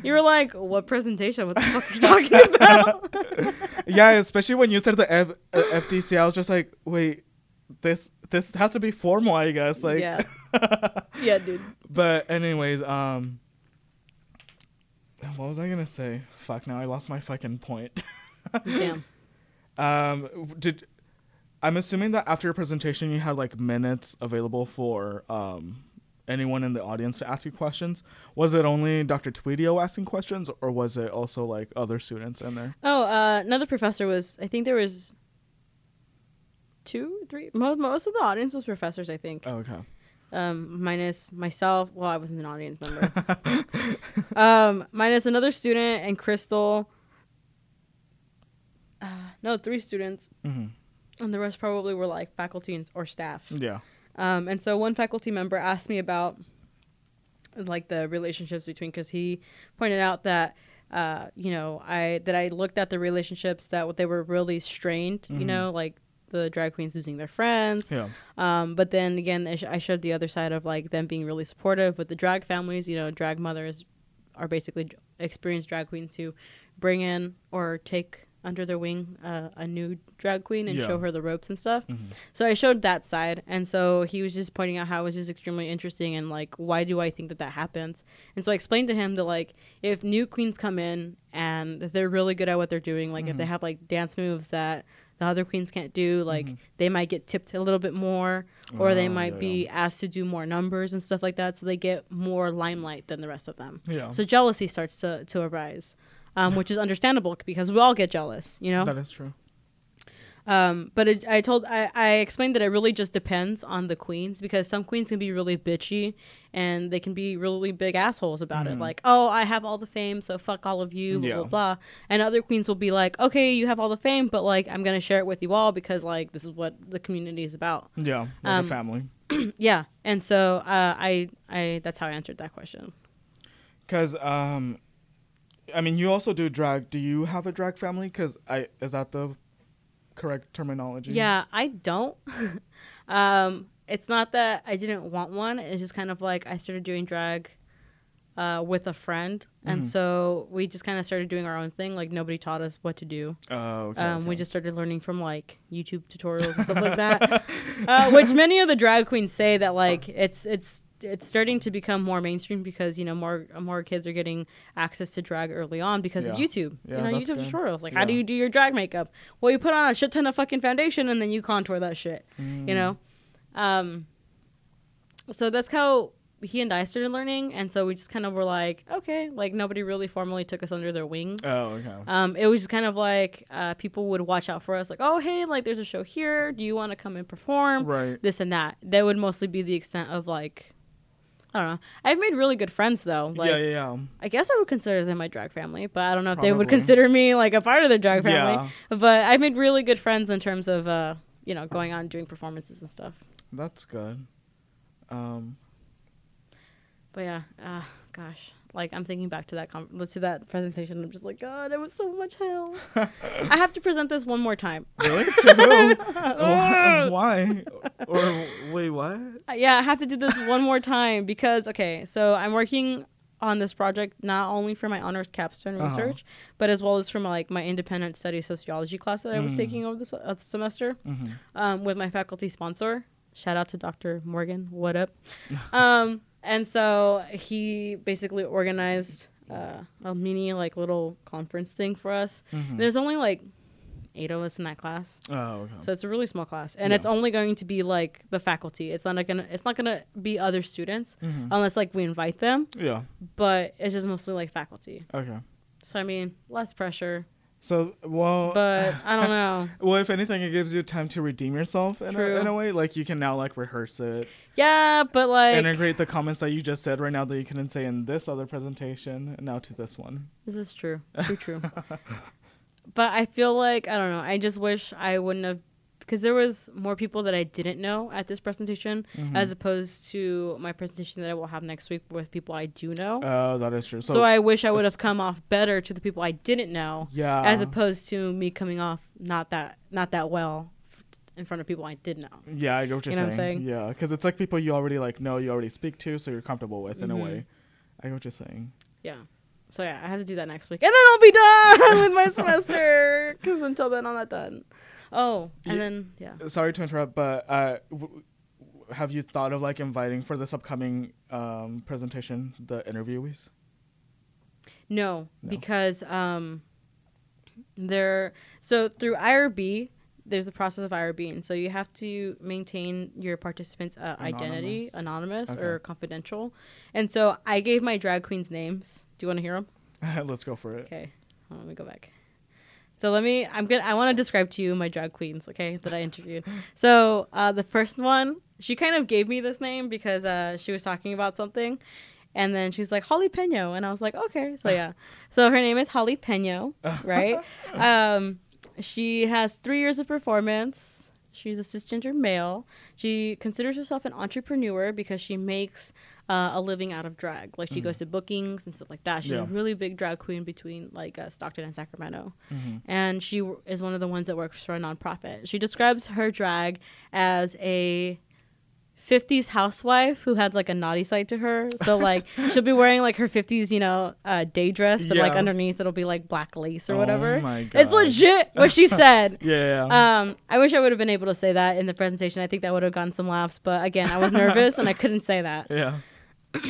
S1: you were like, "What presentation? What the fuck are you talking about?"
S2: yeah, especially when you said the F- uh, FDC, I was just like, wait, this this has to be formal, I guess. Like,
S1: yeah, yeah, dude.
S2: but anyways, um, what was I gonna say? Fuck, now I lost my fucking point.
S1: Damn. <laughs>
S2: Um, did I'm assuming that after your presentation you had like minutes available for um anyone in the audience to ask you questions. Was it only Dr. Tuedio asking questions, or was it also like other students in there?
S1: Oh, uh, another professor was. I think there was two, three. Most most of the audience was professors. I think.
S2: Oh, okay.
S1: Um, minus myself. Well, I wasn't an audience member. <laughs> um, minus another student and Crystal. Uh, no, three students,
S2: hmm
S1: and the rest probably were like faculty or staff.
S2: Yeah.
S1: Um, and so one faculty member asked me about like the relationships between because he pointed out that uh, you know I that I looked at the relationships that they were really strained. You
S2: Mhm.
S1: know, like the drag queens losing their friends,
S2: Yeah.
S1: um, but then again, I, sh- I showed the other side of like them being really supportive with the drag families. You know, drag mothers are basically experienced drag queens who bring in or take under their wing uh, a new drag queen and
S2: Yeah.
S1: show her the ropes and stuff.
S2: hmm
S1: So I showed that side, and so he was just pointing out how it was just extremely interesting and like why do I think that that happens? And so I explained to him that like if new queens come in and they're really good at what they're doing, like if they
S2: Mhm.
S1: have like dance moves that the other queens can't do, like
S2: Mhm.
S1: they might get tipped a little bit more, or they
S2: Ah,
S1: might
S2: yeah,
S1: be asked to do more numbers and stuff like that, so they get more limelight than the rest of them.
S2: Yeah.
S1: So jealousy starts to to arise, um, which is understandable because we all get jealous, you know.
S2: That is true.
S1: Um, but it, I told I, I explained that it really just depends on the queens because some queens can be really bitchy and they can be really big assholes about it.
S2: Mhm.
S1: Like, oh, I have all the fame, so fuck all of you, blah
S2: Yeah.
S1: blah blah. And other queens will be like, okay, you have all the fame, but like I'm gonna share it with you all because like this is what the community is about.
S2: Yeah. Like
S1: Um,
S2: family. <clears throat>
S1: yeah, and so uh, I I that's how I answered that question.
S2: Because um, I mean, you also do drag. Do you have a drag family? Because I is that the correct terminology?
S1: Yeah, I don't. <laughs> um, it's not that I didn't want one. It's just kind of like I started doing drag uh, with a friend, and
S2: Mhm.
S1: so we just kind of started doing our own thing. Like nobody taught us what to do.
S2: Oh, okay.
S1: um, We just started learning from like YouTube tutorials and stuff like that. <laughs> Uh, which many of the drag queens say that like it's it's it's starting to become more mainstream because you know more more kids are getting access to drag early on because of YouTube.
S2: Yeah,
S1: you know, YouTube
S2: good.
S1: tutorials like how do you do your drag makeup? Well, you put on a shit ton of fucking foundation and then you contour that shit you
S2: Mm.
S1: know um so that's how he and i started learning and so we just kind of were like okay like nobody really formally took us under their wing
S2: Oh, okay.
S1: um it was just kind of like uh people would watch out for us like oh hey like there's a show here do you want to come and perform
S2: right.
S1: this and that that would mostly be the extent of like I don't know. I've made really good friends though. Like
S2: yeah, yeah, yeah.
S1: I guess I would consider them my drag family, but I don't know if they would consider me like a part of their drag family.
S2: Yeah,
S1: But I've made really good friends in terms of uh, you know, going on doing performances and stuff.
S2: that's good. Um,
S1: But yeah, uh, gosh, like I'm thinking back to that com- let's see that presentation. I'm just like, God, it was so much hell. <laughs> I have to present this one more time.
S2: really? <laughs> <laughs> who? Why-? Or wait, what?
S1: Uh, yeah, I have to do this one more time because okay, so I'm working on this project not only for my honors capstone
S2: Uh-huh.
S1: research, but as well as from like my independent study sociology class that I was
S2: Mm.
S1: taking over this uh, semester
S2: hmm
S1: um, with my faculty sponsor. Shout out to Dr. Morgan. What up? um, and so he basically organized uh, a mini like little conference thing for us.
S2: hmm
S1: There's only like eight of us in that class.
S2: Oh, okay.
S1: So it's a really small class, and
S2: Yeah.
S1: it's only going to be like the faculty. It's not gonna. It's not gonna be other students
S2: Mhm.
S1: unless like we invite them.
S2: yeah.
S1: But it's just mostly like faculty.
S2: Okay.
S1: So I mean, less pressure.
S2: So, well,
S1: But I don't <laughs> know.
S2: well, if anything, it gives you time to redeem yourself in a, in a way. Like you can now like rehearse it,
S1: Yeah, but like
S2: integrate the comments that you just said right now that you couldn't say in this other presentation, and now to this one.
S1: this is true. <laughs> True, true. but I feel like I don't know. I just wish I wouldn't have because there was more people that I didn't know at this presentation
S2: Mhm.
S1: as opposed to my presentation that I will have next week with people I do know.
S2: Oh, that is true.
S1: so,
S2: So,
S1: I wish I would have come off better to the people I didn't know
S2: yeah,
S1: as opposed to me coming off not that not that well in front of people I did know.
S2: yeah, I get what you're
S1: You know what I'm
S2: saying.
S1: saying?
S2: Yeah, because it's like people you already like know, you already speak to, so you're comfortable with in a
S1: Mhm.
S2: way. I get what you're saying.
S1: Yeah. So yeah, I have to do that next week, and then I'll be done <laughs> with my <laughs> semester. Because until then, I'm not done. Oh, and
S2: Ye-
S1: then yeah.
S2: Sorry to interrupt, but uh, w- w- have you thought of like inviting for this upcoming um, presentation the interviewees?
S1: No,
S2: No.
S1: because um, there. So through IRB, there's a process of IRB, and so you have to maintain your participants' uh, identity, anonymous or confidential. And so I gave my drag queens names. Do you want to hear them? <laughs>
S2: Let's go for it.
S1: Okay, let me go back. So let me. I'm gonna. I want to describe to you my drag queens. Okay, that I interviewed. <laughs> So uh, the first one, she kind of gave me this name because uh, she was talking about something, and then she's like Holly Peno, and I was like, okay. So yeah. <laughs> So her name is Holly Peno, right? <laughs> um, she has three years of performance. She's a cisgender male. She considers herself an entrepreneur because she makes uh, a living out of drag. Like she goes to bookings and stuff like that. She's
S2: Yeah.
S1: a really big drag queen between like uh, Stockton and Sacramento,
S2: Mhm.
S1: and she w- is one of the ones that works for a nonprofit. She describes her drag as a 50s housewife who has like a naughty side to her. So like <laughs> she'll be wearing like her 50s, you know, uh, day dress, but like underneath it'll be like black lace or
S2: Oh
S1: whatever.
S2: my
S1: It's legit what she <laughs> said.
S2: Yeah, yeah, yeah.
S1: Um, I wish I would have been able to say that in the presentation. I think that would have gotten some laughs, but again, I was <laughs> nervous and I couldn't say that.
S2: yeah. <clears throat>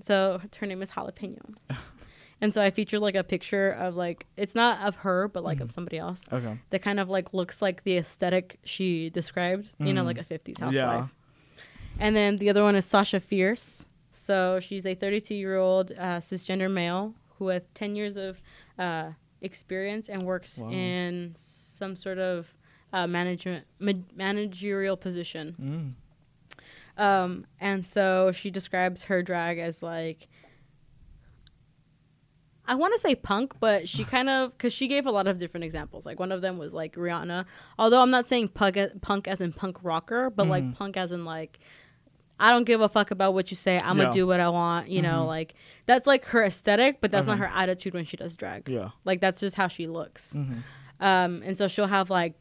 S1: So her name is Jalapeno. And so I featured like a picture of like it's not of her, but like of somebody else
S2: Okay.
S1: that kind of like looks like the aesthetic she described, you know,
S2: Mhm.
S1: like a 50s housewife. Yeah. And then the other one is Sasha Fierce. So she's a 32 year old uh, cisgender male who has 10 years of uh, experience and works
S2: Wow.
S1: in some sort of uh, management ma- managerial position.
S2: Mm.
S1: Um, and so she describes her drag as like I want to say punk, but she <sighs> kind of because she gave a lot of different examples. Like one of them was like Rihanna. Although I'm not saying punk, punk as in punk rocker, but like
S2: Mhm.
S1: punk as in like I don't give a fuck about what you say. I'm
S2: Yeah.
S1: gonna do what I want. You know,
S2: Mhm.
S1: like that's like her aesthetic, but that's not her attitude when she does drag.
S2: Yeah.
S1: Like that's just how she looks.
S2: hmm
S1: Um, and so she'll have like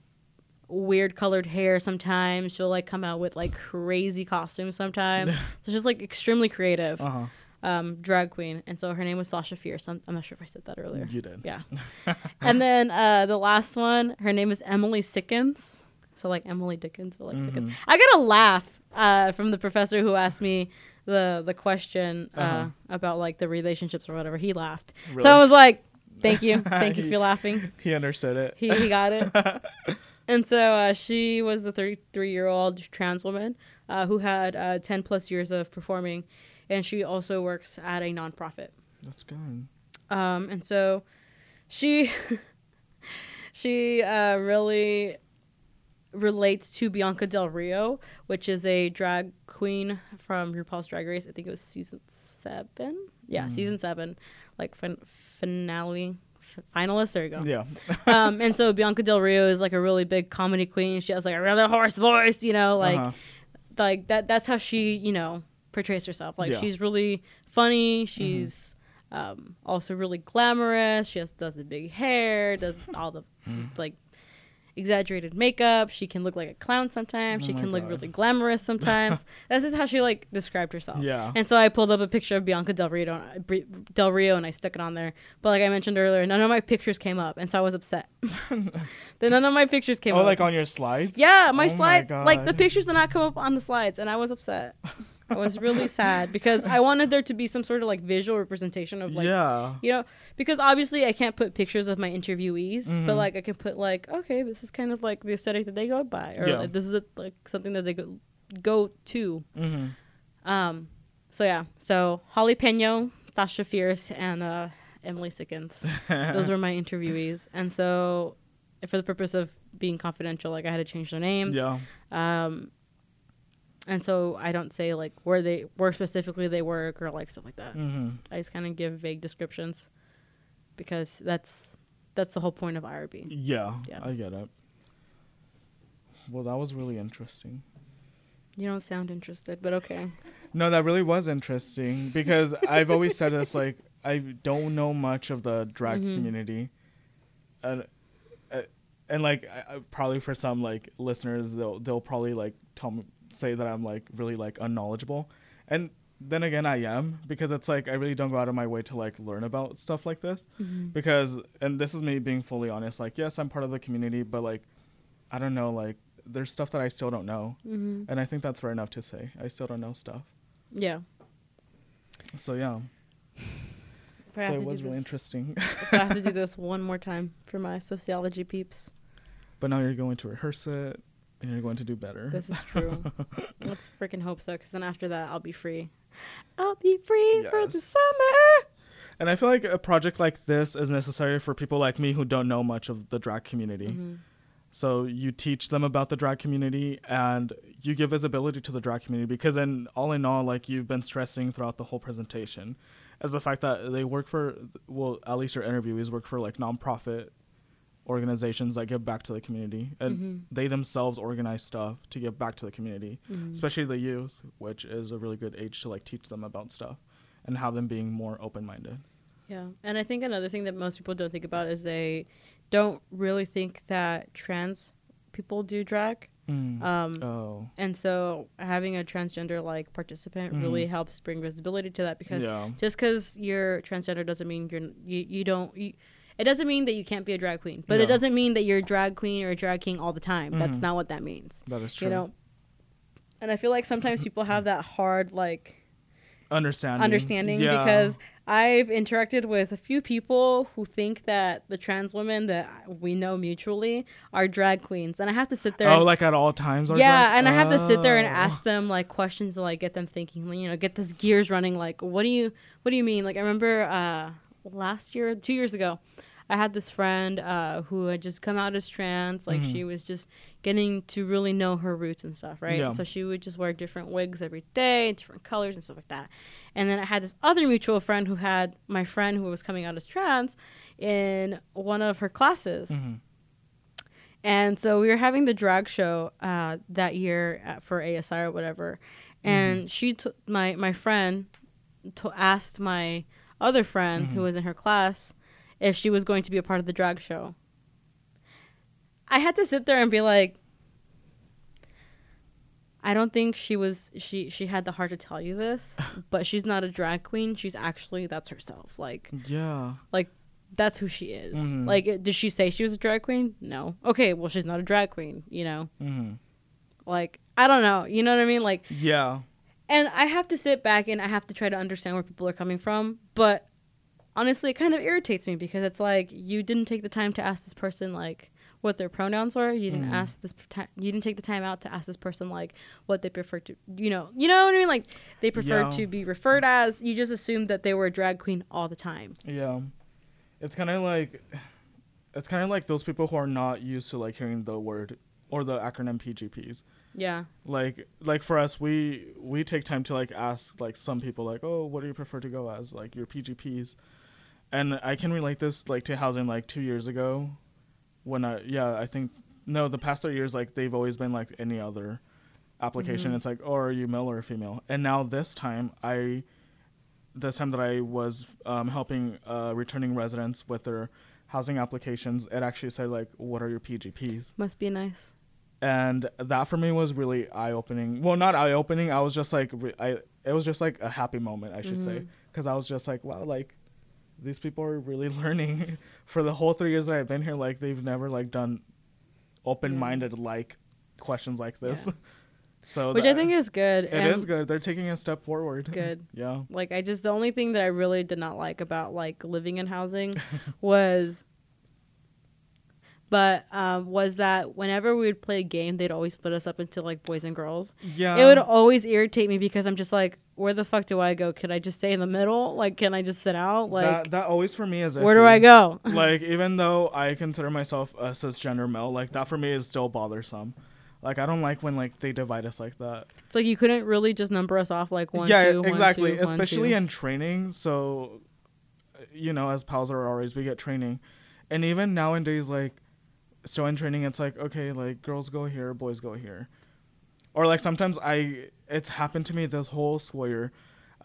S1: weird colored hair sometimes. She'll like come out with like crazy costumes sometimes. <laughs> so she's like extremely creative,
S2: Uh huh.
S1: um, drag queen. And so her name was Sasha Fierce. I'm, I'm not sure if I said that earlier.
S2: You did.
S1: Yeah. <laughs> and then uh, the last one, her name is Emily Sickens. So like Emily Dickens, but like Sickens.
S2: Mhm.
S1: I got a laugh uh, from the professor who asked me the the question uh,
S2: Uh-huh.
S1: about like the relationships or whatever. He laughed.
S2: Really?
S1: So I was like, "Thank you, <laughs> thank you
S2: He-
S1: for laughing."
S2: he understood it.
S1: he, he got it. <laughs> and so uh, she was a 33 year old trans woman uh, who had uh, 10 plus years of performing, and she also works at a nonprofit.
S2: That's good.
S1: Um, and so she <laughs> she uh, really relates to Bianca Del Rio, which is a drag queen from RuPaul's Drag Race. I think it was season seven. Yeah,
S2: Mm.
S1: season seven, like fin- finale. f- Finalist, there you go
S2: Yeah. <laughs>
S1: um, and so Bianca Del Rio is like a really big comedy queen. She has like a rather hoarse voice, you know, like
S2: Uh-huh.
S1: like that. That's how she, you know, portrays herself. Like
S2: Yeah.
S1: she's really funny. She's um, also really glamorous. She has does the big hair, does all the
S2: Mm.
S1: like exaggerated makeup. She can look like a clown sometimes.
S2: Oh
S1: she can look really glamorous sometimes. <laughs> this is how she like described herself.
S2: Yeah.
S1: And so I pulled up a picture of Bianca Del Rio, Del Rio, and I stuck it on there. But like I mentioned earlier, none of my pictures came up, and so I was upset. <laughs> then none of my pictures came
S2: oh,
S1: up.
S2: like on your slides?
S1: yeah, my
S2: Oh
S1: slide, like the pictures did not come up on the slides, and I was upset. <laughs> I was really sad because I wanted there to be some sort of like visual representation of like
S2: yeah.
S1: you know because obviously I can't put pictures of my interviewees, but
S2: Mhm.
S1: like I can put like okay, this is kind of like the aesthetic that they go by, or
S2: Yeah.
S1: like, this is a, like something that they go go to.
S2: hmm
S1: Um, so yeah, so Holly Peno, Sasha Fierce, and uh, Emily Sickens. Those were my interviewees, and so for the purpose of being confidential, like I had to change their names.
S2: Yeah.
S1: Um, and so I don't say like where they where specifically they work or like stuff like that.
S2: hmm
S1: I just kind of give vague descriptions because that's that's the whole point of IRB.
S2: Yeah,
S1: Yeah.
S2: I get it. Well, that was really interesting.
S1: You don't sound interested, but okay.
S2: No, that really was interesting because <laughs> I've always said this like I don't know much of the drag
S1: Mhm.
S2: community, and uh, and like I, I- probably for some like listeners they'll they'll probably like tell me say that I'm like really like unknowledgeable, and then again I am because it's like I really don't go out of my way to like learn about stuff like this because and this is me being fully honest like yes I'm part of the community but like I don't know like there's stuff that I still don't know
S1: Mm-hmm.
S2: and I think that's fair enough to say I still don't know stuff.
S1: Yeah.
S2: So yeah, so it was really interesting.
S1: so I have to do <laughs> this one more time for my sociology peeps.
S2: but now you're going to rehearse it, and you're going to do better.
S1: This is true. <laughs> Let's freaking hope so, because then after that, I'll be free. I'll be free for the summer.
S2: and I feel like a project like this is necessary for people like me who don't know much of the drag community.
S1: Mhm.
S2: So you teach them about the drag community, and you give visibility to the drag community because, in all in all, like you've been stressing throughout the whole presentation, is the fact that they work for, well, at least your interviewees work for like nonprofit organizations that give back to the community, and
S1: Mhm.
S2: they themselves organize stuff to give back to the community.
S1: Mhm.
S2: especially the youth, which is a really good age to like teach them about stuff and have them being more open minded.
S1: Yeah, and I think another thing that most people don't think about is they don't really think that trans people do drag. Um,
S2: oh,
S1: and so having a transgender like participant
S2: Mhm.
S1: really helps bring visibility to that because
S2: yeah,
S1: just because you're transgender doesn't mean you're you, you don't you, it doesn't mean that you can't be a drag queen but
S2: Yeah.
S1: it doesn't mean that you're a drag queen or a drag king all the time that's
S2: Mhm.
S1: not what that means
S2: that is true.
S1: you know and i feel like sometimes people have that hard like
S2: understanding,
S1: understanding
S2: Yeah.
S1: because i've interacted with a few people who think that the trans women that we know mutually are drag queens and i have to sit there
S2: oh,
S1: and-
S2: like at all times. are
S1: yeah,
S2: drag-
S1: and I have to sit there and
S2: Oh.
S1: ask them like questions to like get them thinking, you know, get this gears running. Like, what do you, what do you mean? Like, I remember uh, last year, two years ago, I had this friend uh, who had just come out as trans. Like,
S2: Mhm.
S1: she was just getting to really know her roots and stuff, right?
S2: Yeah.
S1: So she would just wear different wigs every day, different colors and stuff like that. And then I had this other mutual friend who had my friend who was coming out as trans in one of her classes.
S2: Mhm.
S1: And so we were having the drag show uh, that year at, for ASI or whatever, and she t- my my friend to asked my other friend who
S2: Mhm.
S1: was in her class if she was going to be a part of the drag show. I had to sit there and be like, I don't think she was she she had the heart to tell you this, <laughs> but she's not a drag queen. She's actually that's herself. Like
S2: Yeah.
S1: Like that's who she is.
S2: Mhm.
S1: Like, did she say she was a drag queen? No. Okay, well, she's not a drag queen, you know?
S2: hmm
S1: Like, I don't know. You know what I mean? Like,
S2: Yeah.
S1: and I have to sit back and I have to try to understand where people are coming from. But honestly, it kind of irritates me because it's like, you didn't take the time to ask this person, like, what their pronouns were You didn't
S2: Mhm.
S1: ask this, you didn't take the time out to ask this person, like, what they prefer to, you know, you know what I mean? Like, they prefer
S2: Yeah.
S1: to be referred as. You just assumed that they were a drag queen all the time.
S2: Yeah. It's kind of like, it's kind of like those people who are not used to like hearing the word or the acronym PGPs.
S1: Yeah.
S2: like like for us we we take time to like ask like some people like oh what do you prefer to go as like your pgps and i can relate this like to housing like two years ago when i yeah i think no the past three years like they've always been like any other application
S1: Mhm.
S2: it's like oh are you male or female and now this time i this time that i was um, helping uh, returning residents with their housing applications it actually said like what are your pgps
S1: Must be nice.
S2: and that for me was really eye opening. Well, not eye opening. I was just like, re- I it was just like a happy moment, I should say,
S1: Mhm.
S2: because I was just like, wow, like these people are really <laughs> learning. for the whole three years that I've been here, like they've never like done open minded like questions like this.
S1: Yeah. <laughs>
S2: so
S1: Which I think is good.
S2: it
S1: and
S2: is good. They're taking a step forward.
S1: Good. <laughs>
S2: yeah.
S1: Like I just the only thing that I really did not like about like living in housing was but um, was that whenever we would play a game, they'd always split us up into like boys and girls.
S2: Yeah.
S1: it would always irritate me because I'm just like, where the fuck do I go? Could I just stay in the middle? Like, can I just sit out? Like,
S2: that, that always for me is
S1: where do I go? <laughs>
S2: like even though I consider myself a cisgender male, like that for me is still bothersome. Like I don't like when like they divide us like that.
S1: It's like you couldn't really just number us off like one,
S2: yeah,
S1: two, one,
S2: exactly.
S1: two, one,
S2: Especially
S1: two.
S2: in training. So, you know, as pals or RAs, we get training, and even nowadays, like still in training, it's like okay, like girls go here, boys go here, or like sometimes I it's happened to me this whole school year.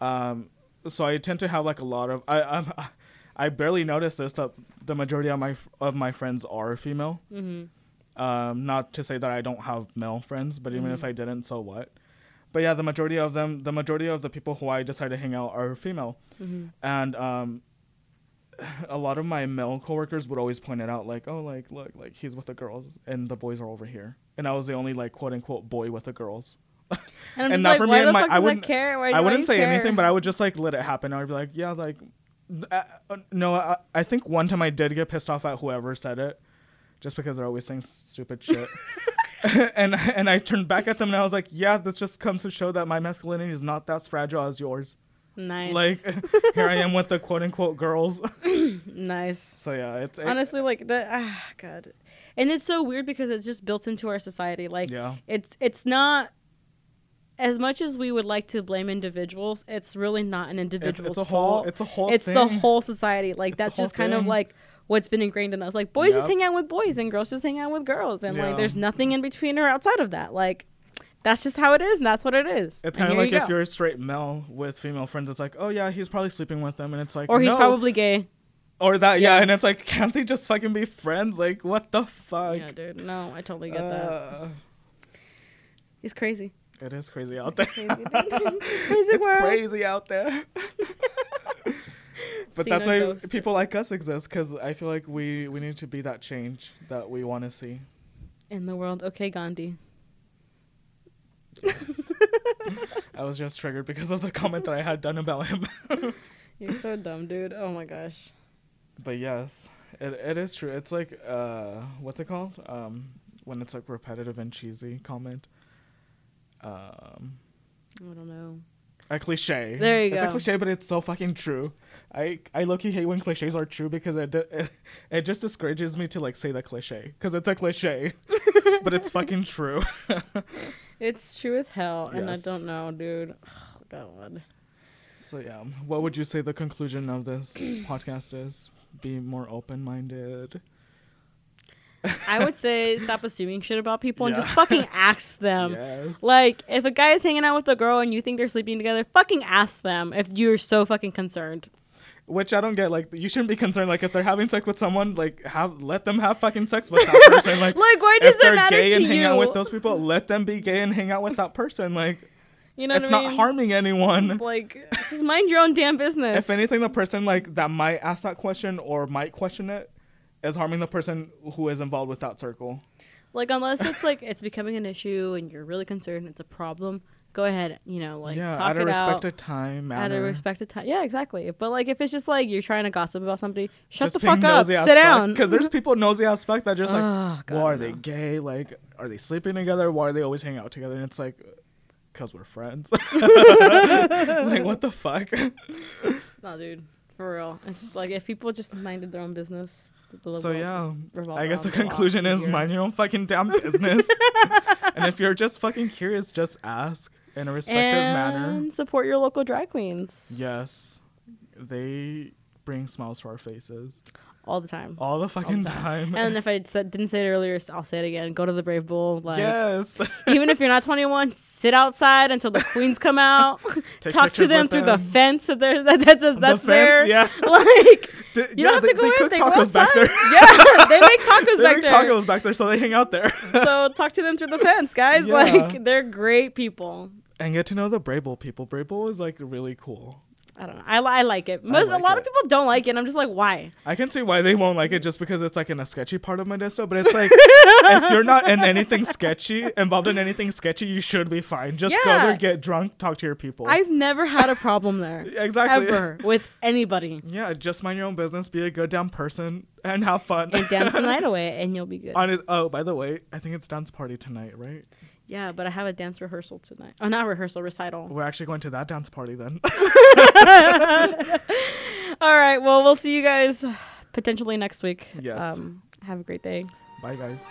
S2: Um, so I tend to have like a lot of I I'm, <laughs> I barely notice this that the majority of my of my friends are female.
S1: Mm-hmm.
S2: Um, not to say that I don't have male friends, but even if
S1: Mhm.
S2: I didn't, so what? But yeah, the majority of them, the majority of the people who I decide to hang out are female,
S1: Mm-hmm.
S2: and um, <sighs> a lot of my male coworkers would always point it out, like, oh, like look, like he's with the girls and the boys are over here, and I was the only like quote unquote boy with the girls. <laughs>
S1: And I'm
S2: And not
S1: like,
S2: for me and my- I wouldn't-
S1: care? Why,
S2: I wouldn't say
S1: care?
S2: anything, but I would just like let it happen. I would be like, yeah, like, uh, uh, no, I, I think one time I did get pissed off at whoever said it, just because they're always saying stupid shit. <laughs> <laughs> and and I turned back at them and I was like, yeah, this just comes to show that my masculinity is not that fragile as yours.
S1: Nice,
S2: Like <laughs> here I am with the quote unquote girls. <laughs> <laughs>
S1: nice.
S2: so yeah, it's it,
S1: Honestly, like the ah, God, and it's so weird because it's just built into our society. Like
S2: yeah,
S1: it's it's not as much as we would like to blame individuals. It's really not an
S2: it's,
S1: individual's
S2: it's a whole
S1: fault.
S2: it's a whole
S1: it's
S2: thing.
S1: the whole society. Like
S2: It's
S1: that's just kind of like what's been ingrained in us. Like boys just hang out with boys and girls just hang out with girls, and
S2: Yeah.
S1: like there's nothing in between or outside of that. Like that's just how it is, and that's what it is.
S2: It's kind of like
S1: you
S2: if
S1: go.
S2: you're a straight male with female friends, it's like, oh yeah, he's probably sleeping with them, and it's like,
S1: or he's
S2: no.
S1: probably gay.
S2: or that, yeah.
S1: Yeah.
S2: and it's like, can't they just fucking be friends? Like, what the fuck?
S1: yeah, dude. No, I totally get that.
S2: Uh,
S1: He's crazy.
S2: It is crazy out there.
S1: Crazy, <laughs> <laughs> crazy
S2: it's
S1: world.
S2: crazy out there. <laughs> but
S1: Seen
S2: that's why
S1: ghost.
S2: people like us exist because I feel like we we need to be that change that we want to see.
S1: in the world. Okay, Gandhi.
S2: I was just triggered because of the comment that I had done about him. <laughs>
S1: You're so dumb, dude. Oh my gosh.
S2: but yes, it it is true. It's like uh, what's it called? Um, when it's like repetitive and cheesy comment. Um,
S1: I don't know.
S2: a cliche.
S1: There you
S2: it's a cliche, but it's so fucking true. I I low hate when cliches are true because it it, it just discourages me to like say the cliche because it's a cliche, <laughs> but it's fucking true. <laughs>
S1: It's true as hell, and I don't know, dude. Oh, God.
S2: So yeah, what would you say the conclusion of this <clears throat> podcast is? Be more open minded.
S1: I would say stop assuming shit about people and just fucking ask <laughs> them.
S2: yes.
S1: Like, if a guy is hanging out with a girl and you think they're sleeping together, fucking ask them if you're so fucking concerned.
S2: Which I don't get. Like you shouldn't be concerned. Like if they're having sex with someone, like have let them have fucking sex with that <laughs> person. Like
S1: Like, why does
S2: if they're
S1: it matter
S2: gay
S1: to
S2: and
S1: you?
S2: hang out with those people, let them be gay and hang out with that person. Like
S1: you know
S2: it's
S1: what
S2: not
S1: mean?
S2: harming anyone.
S1: Like, just mind your own damn business.
S2: if anything, the person like that might ask that question or might question it is harming the person who is involved with that circle.
S1: Like, unless it's like it's becoming an issue and you're really concerned, it's a problem. Go ahead, you know, like
S2: yeah,
S1: talk
S2: out of
S1: it out.
S2: respected time,
S1: At a respected time. Yeah, exactly. But like if it's just like you're trying to gossip about somebody, shut
S2: Just
S1: the fuck up. Sit down.
S2: Because there's people nosy as fuck that just like,
S1: oh, God,
S2: well, are they gay? Like, are they sleeping together? Why are they always hanging out together? And it's like, because we're friends. <laughs> like, what the fuck? <laughs>
S1: No, dude. For real. It's like if people just minded their own business.
S2: so yeah, I guess the
S1: a
S2: conclusion is
S1: easier.
S2: mind your own fucking damn business. <laughs> and if you're just fucking curious, just ask in a respectful manner.
S1: and support your local drag queens.
S2: Yes, they bring smiles to our faces
S1: All the time.
S2: all the fucking
S1: the
S2: time.
S1: And if I said, didn't say it earlier, I'll say it again. Go to the Brave Bull. Like,
S2: yes, <laughs>
S1: even if you're not 21, sit outside until the queens come out. <laughs> Talk to them through
S2: them.
S1: the fence that they're, that, that's,
S2: The
S1: that's
S2: fence,
S1: there.
S2: Yeah, <laughs>
S1: Like,
S2: D-
S1: you
S2: yeah,
S1: don't have
S2: they,
S1: to go
S2: they
S1: in.
S2: cook
S1: They go
S2: tacos back there.
S1: Yeah, they make tacos
S2: They
S1: back
S2: make
S1: there.
S2: tacos back there, so they hang out there
S1: So talk to them through the fence, guys.
S2: Yeah.
S1: Like, they're great people.
S2: and get to know the Brave Bull people. Brave Bull is like really cool.
S1: I don't know. I, I like it. Most
S2: like
S1: a lot
S2: it.
S1: of people don't like it. I'm just like, why?
S2: I can see why they won't like it just because it's like in a sketchy part of Modesto, but it's like <laughs> if you're not in anything sketchy, involved in anything sketchy, you should be fine. Just go there, get drunk, talk to your people.
S1: I've never had a problem there. <laughs>
S2: exactly.
S1: Ever with anybody.
S2: Yeah, just mind your own business, be a good damn person, and have fun.
S1: And dance the <laughs> night away, and you'll be good.
S2: On his, oh, by the way, I think it's dance party tonight, right?
S1: Yeah, but I have a dance rehearsal tonight. Oh, not rehearsal, recital.
S2: We're actually going to that dance party then. <laughs>
S1: All right. Well, we'll see you guys potentially next week.
S2: Yes.
S1: Um, have a great day.
S2: Bye, guys.